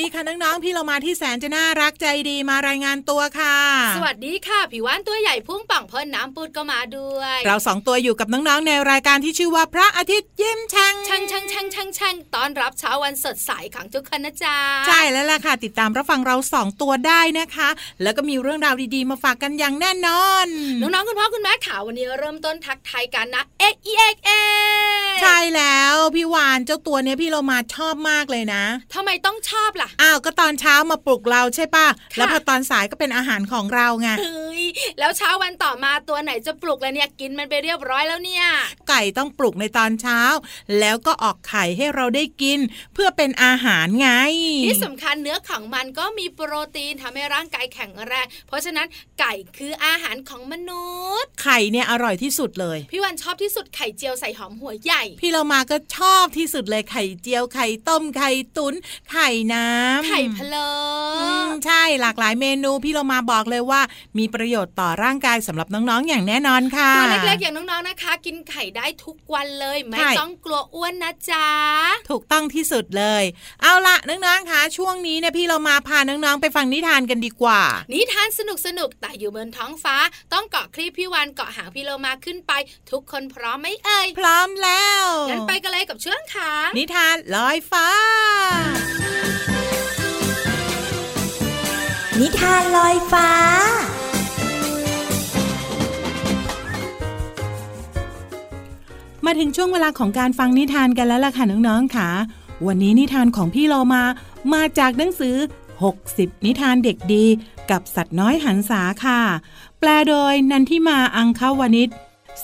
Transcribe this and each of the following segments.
ดีค่ะน้องๆ พี่เรามาที่แสนจะน่ารักใจดีมารายงานตัวค่ะ สวัสดีค่ะผิวว่านตัวใหญ่พุ่งป่องพ่นน้ำปูดก็มาด้วย เราสองตัวอยู่กับน้องๆ ในรายการที่ชื่อว่าพระอาทิตย์ยิ้มช่างช่างช่างช่างช่างช่างตอนรับเช้าวันสดใสของทุกคนนะจ๊ะ ใช่แล้วล่ะค่ะ ติดตามรับฟังเราสองตัวได้นะคะ แล้วก็มีเรื่องราวดีๆ มาฝากกันอย่างแน่นอน น้องๆ คุณพ่อคุณแม่ข่าววันนี้เริ่มต้นทักทายกันนะเอ็กเอ็กเอใช่แล้วพี่วานเจ้าตัวเนี้ยพี่เรามาชอบมากเลยนะทำไมต้องชอบล่ะ อ้าวก็ตอนเช้ามาปลุกเราใช่ปะแล้วพอตอนสายก็เป็นอาหารของเราไงเฮ้ยแล้วเช้าวันต่อมาตัวไหนจะปลุกแล้วเนี่ยกินมันไปเรียบร้อยแล้วเนี่ย ไก่ต้องปลุกในตอนเช้า แล้วก็ออกไข่ให้เราได้กิน เพื่อเป็นอาหารไง ที่สำคัญเนื้อของมันก็มีโปรตีนทำให้ร่างกายแข็งแรง เพราะฉะนั้นไก่คืออาหารของมนุษย์ ไข่เนี่ยอร่อยที่สุดเลย พี่วันชอบที่สุดไข่เจียวใส่หอมหัวใหญ่ พี่เรามาก็ชอบที่สุดเลยไข่เจียวไข่ต้มไข่ตุนไข่น้ำไข่พะโล้ใช่หลากหลายเมนูพี่เรามาบอกเลยว่า มีประโยชน์ต่อร่างกายสำหรับน้องๆ อย่างแน่นอนค่ะตัวเล็กๆอย่างน้องๆนะคะ กินไข่ได้ทุกวันเลย ไม่ต้องกลัวอ้วนนะจ๊ะ ถูกต้องที่สุดเลย เอาละน้องๆคะช่วงนี้เนี่ยพี่เรามาพาน้องๆไปฟังนิทานกันดีกว่า นิทานสนุกสนุกแต่อยู่บนท้องฟ้า ต้องเกาะคลีปพี่วันเกาะหางพี่เรามาขึ้นไป ทุกคนพร้อมไหมเอ่ยพร้อมแล้วงั้นไปกันเลยกับช่วงขานิทานลอยฟ้านิทานลอยฟ้า มาถึงช่วงเวลาของการฟังนิทานกันแล้วล่ะค่ะน้องๆค่ะ วันนี้นิทานของพี่เรมา มาจากหนังสือ 60 นิทานเด็กดี กับสัตว์น้อยหันษาค่ะ แปลโดยนันทิมาอังคาวนิช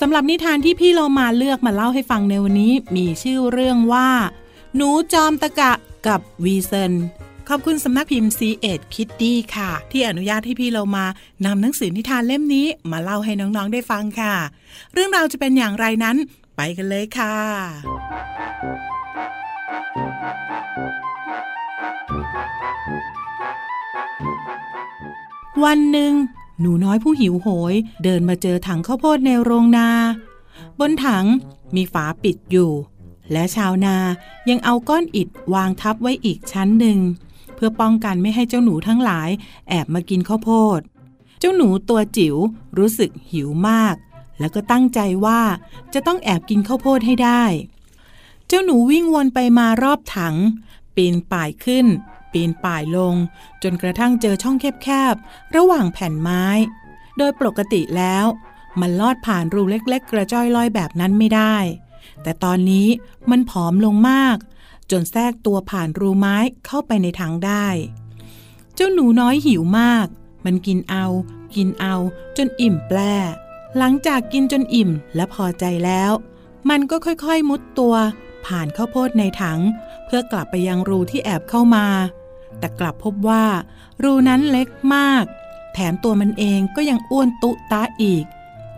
สำหรับนิทานที่พี่เรมาเลือกมาเล่าให้ฟังในวันนี้ มีชื่อเรื่องว่า หนูจอมตะกะ กับวีเซนขอบคุณสำนักพิมพ์ซีเอ็ดคิดดีค่ะ ที่อนุญาตให้พี่เรามานำหนังสือนิทานเล่มนี้มาเล่าให้น้องๆได้ฟังค่ะ เรื่องราวจะเป็นอย่างไรนั้น ไปกันเลยค่ะ วันหนึ่ง หนูน้อยผู้หิวโหย เดินมาเจอถังข้าวโพดในโรงนา บนถังมีฝาปิดอยู่ และชาวนายังเอาก้อนอิฐวางทับไว้อีกชั้นหนึ่ง เพื่อป้องกันไม่ให้เจ้าหนูทั้งหลาย แอบมากินข้าวโพด เจ้าหนูตัวจิ๋วรู้สึกหิวมาก แล้วก็ตั้งใจว่าจะต้องแอบกินข้าวโพดให้ได้ เจ้าหนูวิ่งวนไปมารอบถัง ปีนป่ายขึ้น ปีนป่ายลง จนกระทั่งเจอช่องแคบๆระหว่างแผ่นไม้ โดยปกติแล้ว มันลอดผ่านรูเล็ก ๆ กระจ้อยลอยแบบนั้นไม่ได้ แต่ตอนนี้มันผอมลงมาก จนแทรกตัวผ่านรูไม้เข้าไปในถังได้ เจ้าหนูน้อยหิวมาก มันกินเอา กินเอา จนอิ่มแปร่หลังจากกินจนอิ่มและพอใจแล้ว มันก็ค่อยๆมุดตัว ผ่านข้าวโพดในถัง เพื่อกลับไปยังรูที่แอบเข้ามา แต่กลับพบว่า รูนั้นเล็กมาก แถมตัวมันเองก็ยังอ้วนตุตาอีก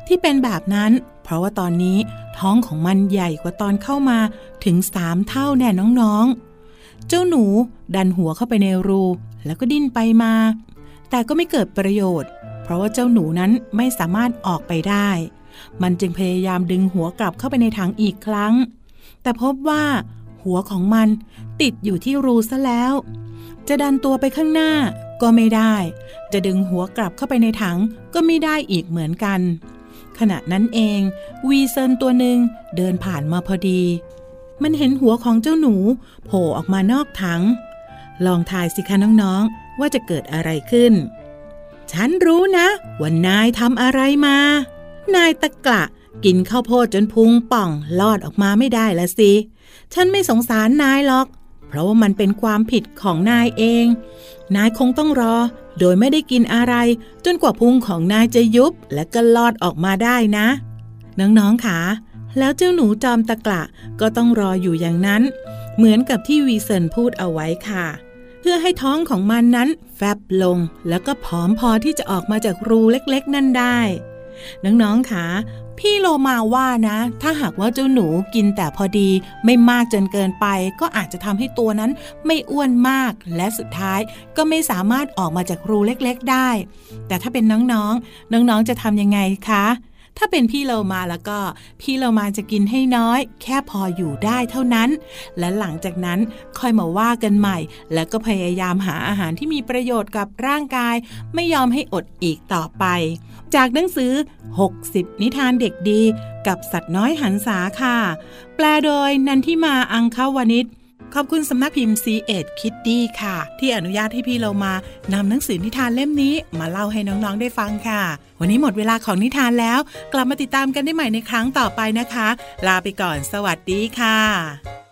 ที่เป็นแบบนั้น เพราะว่าตอนนี้ ท้องของมันใหญ่กว่าตอนเข้ามาถึงสามเท่าแน่น้องๆ เจ้าหนูดันหัวเข้าไปในรู แล้วก็ดิ้นไปมา แต่ก็ไม่เกิดประโยชน์ เพราะว่าเจ้าหนูนั้นไม่สามารถออกไปได้ มันจึงพยายามดึงหัวกลับเข้าไปในถังอีกครั้ง แต่พบว่า หัวของมันติดอยู่ที่รูซะแล้ว จะดันตัวไปข้างหน้าก็ไม่ได้ จะดึงหัวกลับเข้าไปในถังก็ไม่ได้อีกเหมือนกัน ขณะนั้นเอง วีเซินตัวหนึ่งเดินผ่านมาพอดี มันเห็นหัวของเจ้าหนูโผล่ออกมานอกถัง ลองทายสิคะน้องๆ ว่าจะเกิดอะไรขึ้น ฉันรู้นะว่านายทำอะไรมา นายตะกละกินข้าวโพดจนพุงป่องลอดออกมาไม่ได้ละสิ ฉันไม่สงสารนายหรอก เพราะว่ามันเป็นความผิดของนายเอง นายคงต้องรอ โดยไม่ได้กินอะไร จนกว่าพุงของนายจะยุบและก็ลอดออกมาได้นะ น้องๆค่ะแล้วเจ้าหนูจอมตะกละก็ต้องรออยู่อย่างนั้น เหมือนกับที่วีเซนพูดเอาไว้ค่ะ เพื่อให้ท้องของมันนั้นแฟบลง แล้วก็ผอมพอที่จะออกมาจากรูเล็กๆ นั่นได้ น้องๆค่ะ พี่โลมาว่านะ ถ้าหากว่าเจ้าหนูกินแต่พอดี ไม่มากจนเกินไป ก็อาจจะทำให้ตัวนั้นไม่อ้วนมาก และสุดท้ายก็ไม่สามารถออกมาจากรูเล็กๆได้ แต่ถ้าเป็นน้องๆ น้องๆจะทำยังไงคะ ถ้าเป็นพี่เรามาแล้วก็ พี่เรามาจะกินให้น้อย แค่พออยู่ได้เท่านั้น และหลังจากนั้นค่อยมาว่ากันใหม่ แล้วก็พยายามหาอาหารที่มีประโยชน์กับร่างกาย ไม่ยอมให้อดอีกต่อไป จากหนังสือ 60 นิทานเด็กดี กับสัตว์น้อยหันษาค่ะ แปลโดยนันทิมาอังคาวานิชขอบคุณสำนักพิมพ์ c ีเอ็ดคิดดีค่ะ ที่อนุญาตให้พี่เรามานำหนังสือนิทานเล่มนี้ มาเล่าให้น้องๆได้ฟังค่ะ วันนี้หมดเวลาของนิทานแล้ว กลับมาติดตามกันได้ใหม่ในครั้งต่อไปนะคะ ลาไปก่อนสวัสดีค่ะ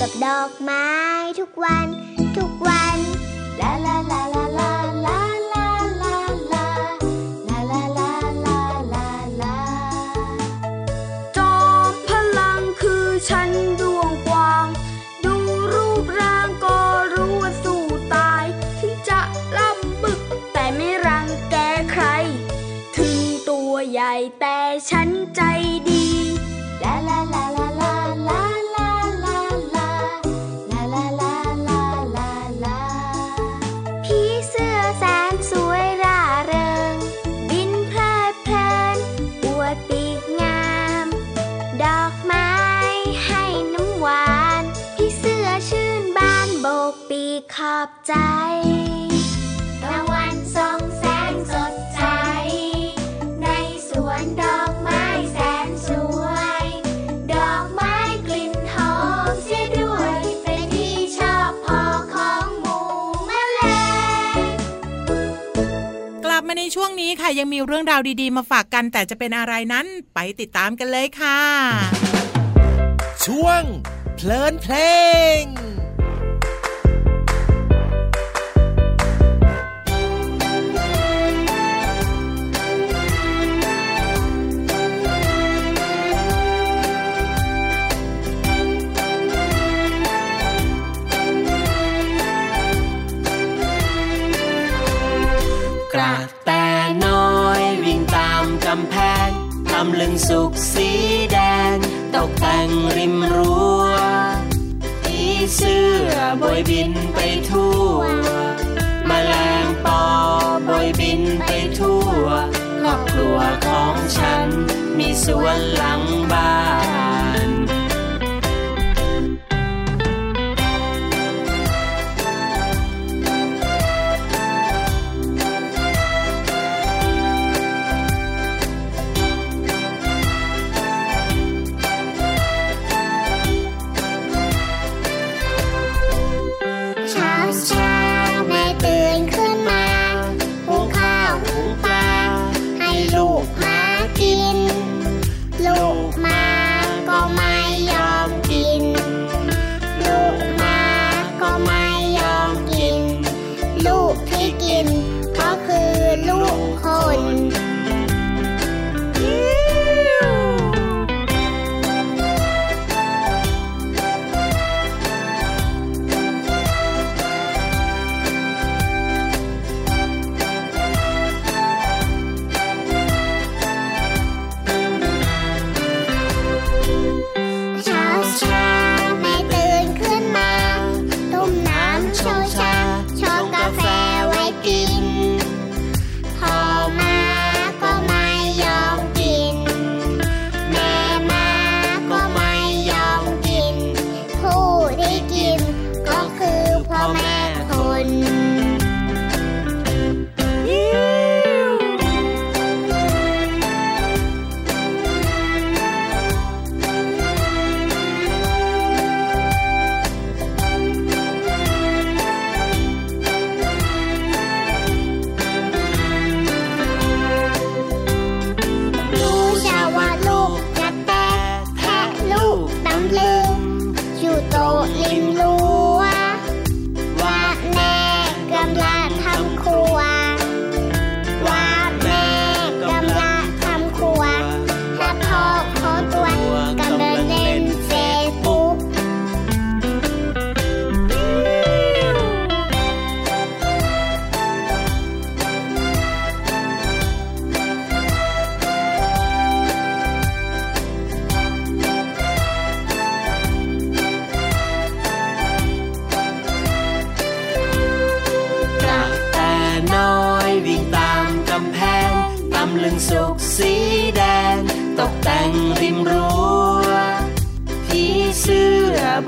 กับดอกไม้ทุกวัน ทุกวัน ลาลาลาลาลา นช่วงนี้ค่ะยังมีเรื่องราวดีๆ มาฝากกันแต่จะเป็นอะไรนั้นไปติดตามกันเลยค่ะ ช่วง เพลินเพลงกระแตำแพงทำลึงสุกสีแดง ตกแต่งริมรั้วผีเสื้อบอยบินไปทั่วมแมลงปอบอยบินไปทั่วครอบครัวของฉัน มีสวนหลังบ้าน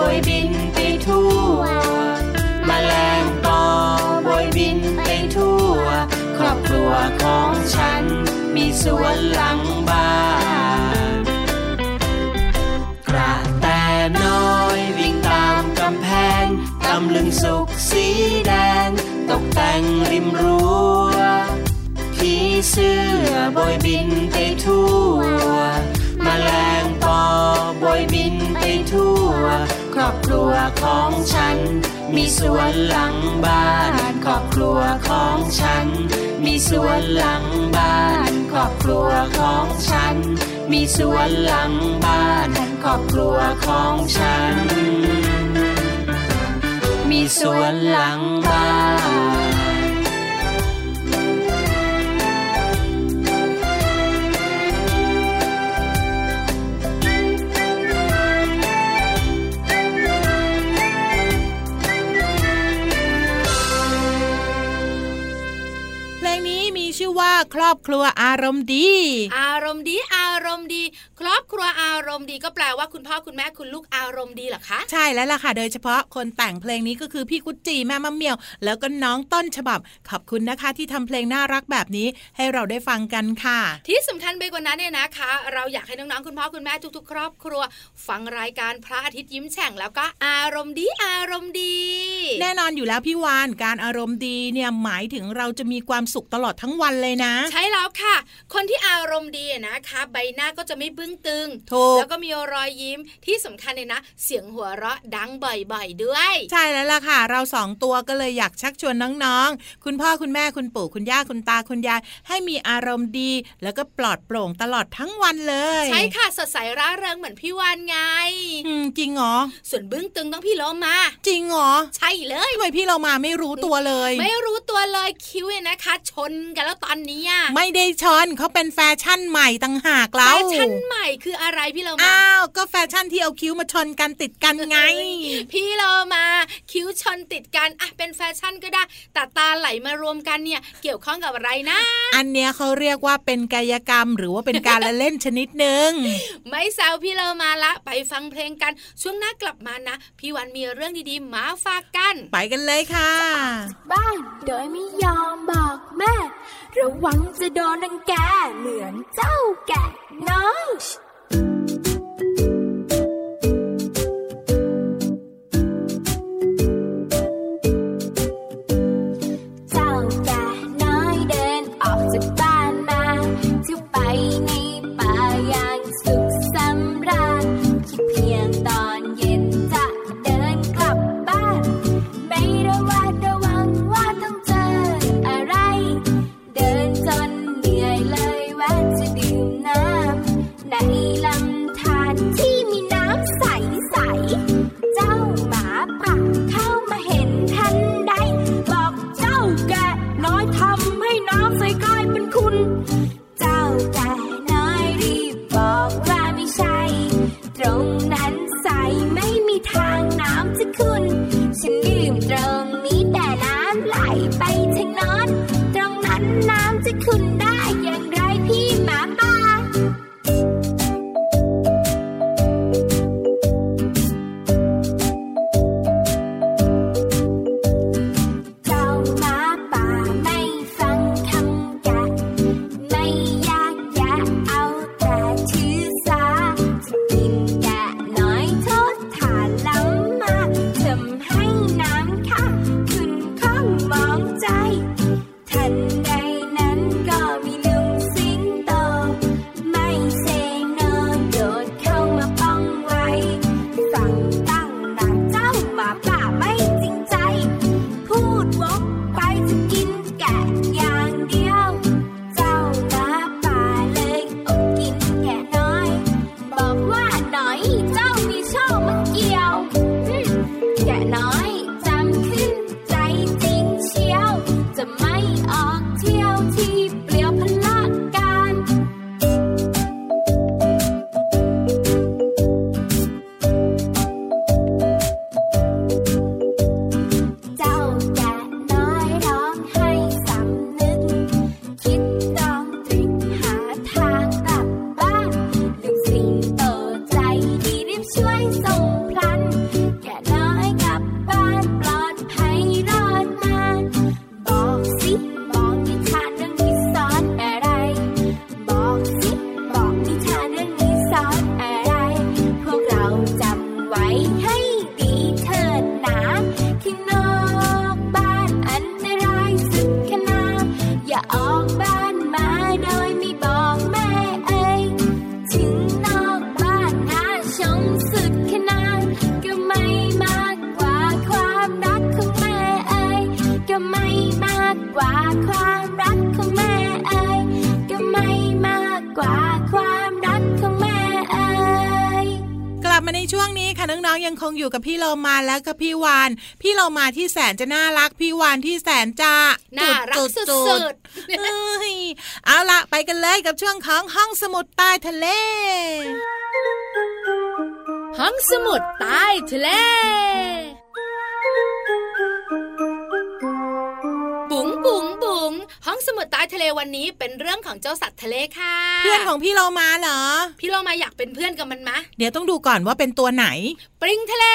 บอยบินไปทั่วมแมลงปอบอยบินไปทั่ว ครอบครัวของฉัน มีสวนหลังบ้านกระแตน้อยวิ่งตามกำแพงตำลึงสุกสีแดง ตกแต่งริมรั้วผีเสื้อบอยบินไปทั่วมแมลงปอบอยบิน ครอบครัวของฉัน มีสวนหลังบ้าน ครอบครัวของฉัน มีสวนหลังบ้าน ครอบครัวของฉัน มีสวนหลังบ้านครอบครัวของฉัน มีสวนหลังบ้าน ครอบครัวอารมณ์ดี อารมณ์ดีอารมณ์ดี ครอบครัวอารมณ์ดีก็แปลว่าคุณพ่อคุณแม่คุณลูกอารมณ์ดีเหรอคะใช่แล้วล่ะค่ะ โดยเฉพาะคนแต่งเพลงนี้ก็คือพี่กุจจีแม่มะเหมียว แล้วก็น้องต้นฉบับ ขอบคุณนะคะ ที่ทำเพลงน่ารักแบบนี้ให้เราได้ฟังกันค่ะ ที่สำคัญไปกว่านั้นเนี่ยนะคะ เราอยากให้น้องๆคุณพ่อคุณแม่ทุก ๆ ครอบครัว ฟังรายการพระอาทิตย์ยิ้มแฉ่งแล้วก็อารมณ์ดีอารมณ์ดี แน่นอนอยู่แล้วพี่วานการอารมณ์ดีเนี่ยหมายถึงเราจะมีความสุขตลอดทั้งวันเลยนะ ใช่แล้วค่ะ คนที่อารมณ์ดีอะนะคะ ใบหน้าก็จะไม่บึ้งตึงถูกแล้วก็มีรอยยิ้มที่สำคัญเลยนะ เสียงหัวเราะดังบ่อยๆด้วย ใช่แล้วล่ะค่ะ เราสองตัวก็เลยอยากชักชวนน้องๆ คุณพ่อคุณแม่คุณปู่คุณย่าคุณตาคุณยายให้มีอารมณ์ดี แล้วก็ปลอดโปร่งตลอดทั้งวันเลย ใช่ค่ะสดใสร่าเริงเหมือนพี่วานไงอืมจริงเหรอส่วนบึ้งตึงต้องพี่โลมา จริงเหรอใช่เลยทำไมพี่เรามาไม่รู้ตัวเลย ไม่รู้ตัวเลยคิ้วเนี่ยนะคะ ชนกันแล้วตอนนี้อะไม่ได้ชนเขาเป็นแฟชั่นใหม่ต่างหากแฟแล้วชั่นใหม่คืออะไรพี่โลมาอ้าวก็แฟชั่นที่เอาคิ้วมาชนกันติดกันไง พี่โลมาคิ้วชนติดกันอะเป็นแฟชั่นก็ได้แต่ตาไหลมารวมกันเนี่ยเกี่ยวข้องกับอะไรนะ อันเนี้ยเขาเรียกว่าเป็นกายกรรม หรือว่าเป็นการละเล่นชนิดหนึ่งไม่แซวพี่โลมาละไปฟังเพลงกันช่วงหน้ากลับมานะพี่วันมีเรื่องดีๆมาฝากกัน ไปกันเลยค่ะบ้านโดยไม่ยอมบอกแม่ ระวังจะโดนรังแกเหมือนเจ้าแกะน้อย องๆยังคงอยู่กับพี่เรามาแล้วก็พี่วาน พี่เรามาที่แสนจะน่ารักพี่วานที่แสนจะน่ารักสุๆดเอ้ยเอาละไปกันเลยกับช่วงของห้องสมุดใต้ทะเลๆห้องสมุดใต้ทะเล ห้องสมุดใต้ทะเลวันนี้เป็นเรื่องของเจ้าสัตว์ทะเลค่ะ เพื่อนของพี่เรามาเหรอ พี่เรามาอยากเป็นเพื่อนกับมันมะ เดี๋ยวต้องดูก่อนว่าเป็นตัวไหน ปริงทะเล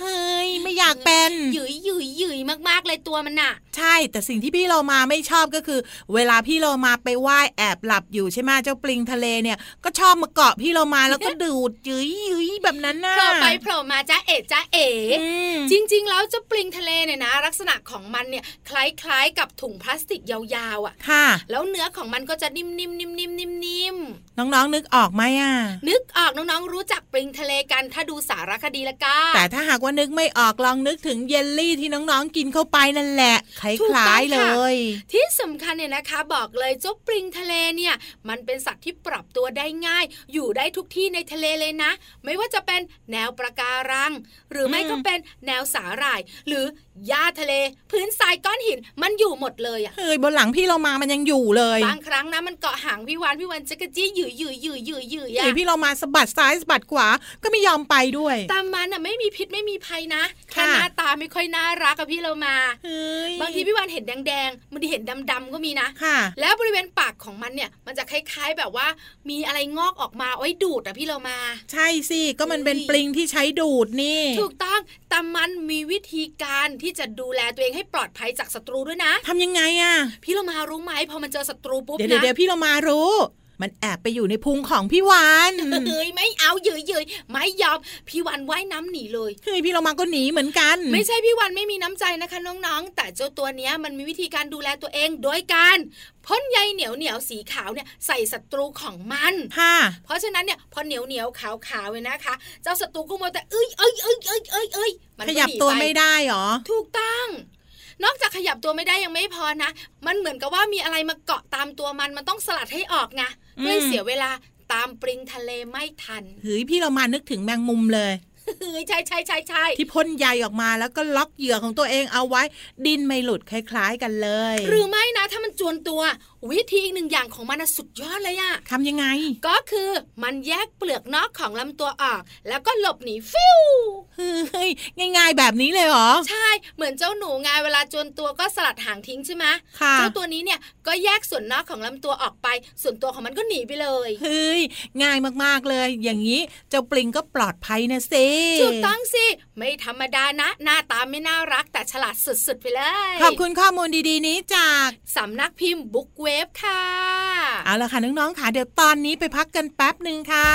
เฮ้ยไม่อยากเป็นหยุยหยุยหยุยมากๆเลยตัวมันน่ะใช่แต่สิ่งที่พี่เรามาไม่ชอบก็คือ เวลาพี่เรามาไปว่ายแอบหลับอยู่ใช่ไหมเจ้าปลิงทะเลเนี่ยก็ชอบมาเกาะพี่เรามาแล้วก็ดูดยืยยืยแบบนั้นน่ะโผล่ไปโผล่มาจ้าเอ๋จ้าเอ๋อืมจริง ๆ แล้วเจ้าปลิงทะเลเนี่ยนะ ลักษณะของมันเนี่ยคล้ายๆกับถุงพลาสติกยาววอะค่ะ แล้วเนื้อของมันก็จะนิ่มๆนิ่มๆนิ่มๆน้องๆนึกออกไหมอะ นึกออกน้องๆรู้จักปลิงทะเลกันถ้าดูสารคดีละกันแต่ถ้าหากว่านึกไม่ออกลองนึกถึงเยลลี่ที่น้องๆกินเข้าไปนั่นแหละคถูกต้ล้าองยๆเลค่ะยที่สำคัญเนี่ยนะคะ บอกเลยเจ้าปลิงทะเลเนี่ย มันเป็นสัตว์ที่ปรับตัวได้ง่าย อยู่ได้ทุกที่ในทะเลเลยนะ ไม่ว่าจะเป็นแนวประการัง หรือไม่อืมก็เป็นแนวสาหร่าย หรือหญ้าทะเล พื้นทรายก้อนหินมันอยู่หมดเลยอะเฮ้ยบนหลังพี่เรามามันยังอยู่เลยบางครั้งนะมันเกาะหางพี่วานพี่วันจะกระจี้หยือหยือหยือหยือหยือเฮ้อะยพี่เรามาสะบัดซ้ายสะบัดขวาก็ไม่ยอมไปด้วยแต่มันอะไม่มีพิษไม่มีภัยนะแค่ค่ะหน้าตาไม่ค่อยน่ารักอะพี่เรามาเฮ้ยบางทีพี่วานเห็นแดงๆบางทีเห็นดำๆก็มีนะค่ะแล้วบริเวณปากของมันเนี่ย มันจะคล้ายๆแบบว่ามีอะไรงอกออกมาเอาไว้ดูดอะพี่เรามา ใช่สิก็มันเป็นอุ้ยปลิงที่ใช้ดูดนี่ ถูกต้องแต่มันมีวิธีการที่จะดูแลตัวเองให้ปลอดภัยจากศัตรูด้วยนะทำยังไงอะพี่เรามารู้ไหมพอมันเจอศัตรูปุ๊บเดี๋ยวนะเดี๋ยวพี่เรามารู้ มันแอบไปอยู่ในพุงของพี่วานเฮ้ยไม่เอาเยยเยยไม่ยอมพี่วันว่ายน้ำหนีเลยเฮ้ยพี่เรามาก็หนีเหมือนกัน ไม่ใช่พี่วันไม่มีน้ำใจนะคะน้องๆ แต่เจ้าตัวเนี้ยมันมีวิธีการดูแลตัวเองโดยการพ่นใยเหนียวเหนียวๆสีขาวเนี่ยใส่ศัตรูของมันค่ะเพราะฉะนั้นเนี่ยพอเหนียวเหนียวขาวขาวๆเลยนะคะ เจ้าศัตรูก็มัวแต่เอ้ยเอ้ยเอ้ยเอ้ยเอ้ยเอ้ยมันขก็ยับหนีตัวปไม่ได้หรอ ถูกต้อง นอกจากขยับตัวไม่ได้ยังไม่พอนะ มันเหมือนกับว่ามีอะไรมาเกาะตามตัวมันมันต้องสลัดให้ออกไงอืมไม่เสียเวลาตามปริงทะเลไม่ทันเฮ้ยพี่เรามานึกถึงแมงมุมเลยเฮ้ยใช่ใช่ใช่ใช่ที่พ่นใยออกมาแล้วก็ล็อกเหยื่อของตัวเองเอาไว้ ดินไม่หลุดคล้าย ๆ กันเลย หรือไม่นะ ถ้ามันจวนตัว วิธีอีกหนึ่งอย่างของมันน่ะสุดยอดเลยอะทำยังไง ก็คือมันแยกเปลือกนอกของลำตัวออก แล้วก็หลบหนีฟิวเฮ้ยง่ายๆแบบนี้เลยเหรอ ใช่ เหมือนเจ้าหนูไงเวลาจวนตัวก็สลัดหางทิ้งใช่ไหมค่ะเจ้าตัวนี้เนี่ยก็แยกส่วนนอกของลำตัวออกไป ส่วนตัวของมันก็หนีไปเลยเฮ้ยง่ายมากๆเลย อย่างนี้เจ้าปลิงก็ปลอดภัยนะสิถูกต้องสิไม่ธรรมดานะ หน้าตาไม่น่ารักแต่ฉลาดสุดๆไปเลยขอบคุณข้อมูลดีๆนี้จากสำนักพิมพ์บุ๊กเวฟค่ะ เอาละค่ะน้องๆค่ะ เดี๋ยวตอนนี้ไปพักกันแป๊บหนึ่งค่ะ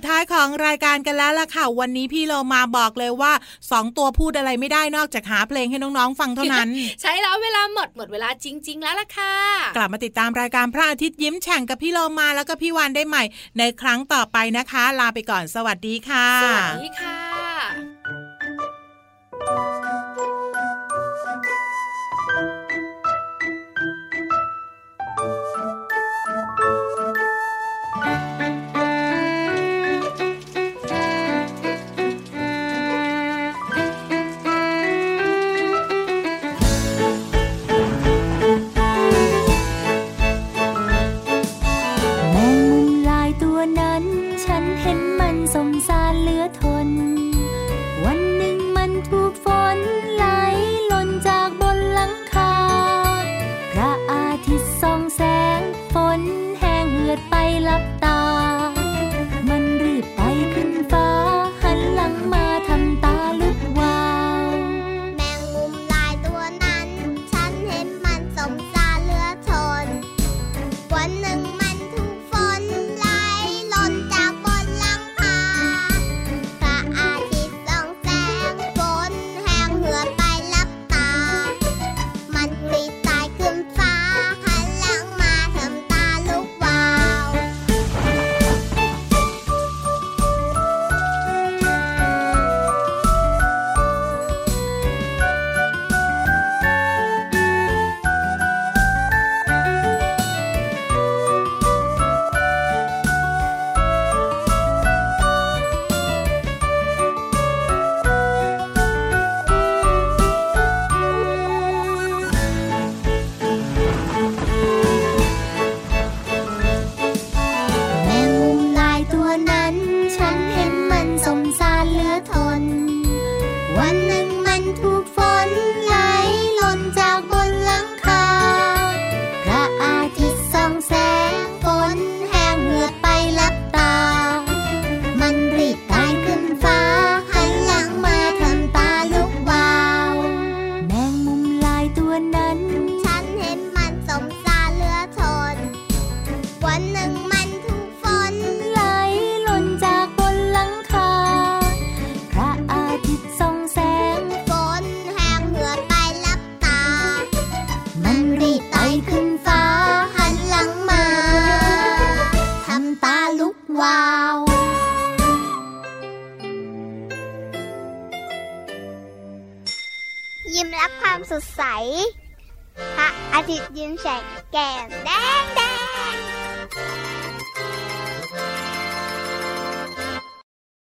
ดท้ายของรายการกันแล้วล่ะค่ะ วันนี้พี่เรามาบอกเลยว่า 2 ตัวพูดอะไรไม่ได้นอกจากหาเพลงให้น้องๆฟังเท่านั้น ใช้แล้วเวลาหมดหมดเวลาจริง ๆ แล้วล่ะค่ะ กลับมาติดตามรายการพระอาทิตย์ยิ้มแฉ่งกับพี่เรามาแล้วก็พี่วานได้ใหม่ ในครั้งต่อไปนะคะ ลาไปก่อนสวัสดีค่ะ สวัสดีค่ะ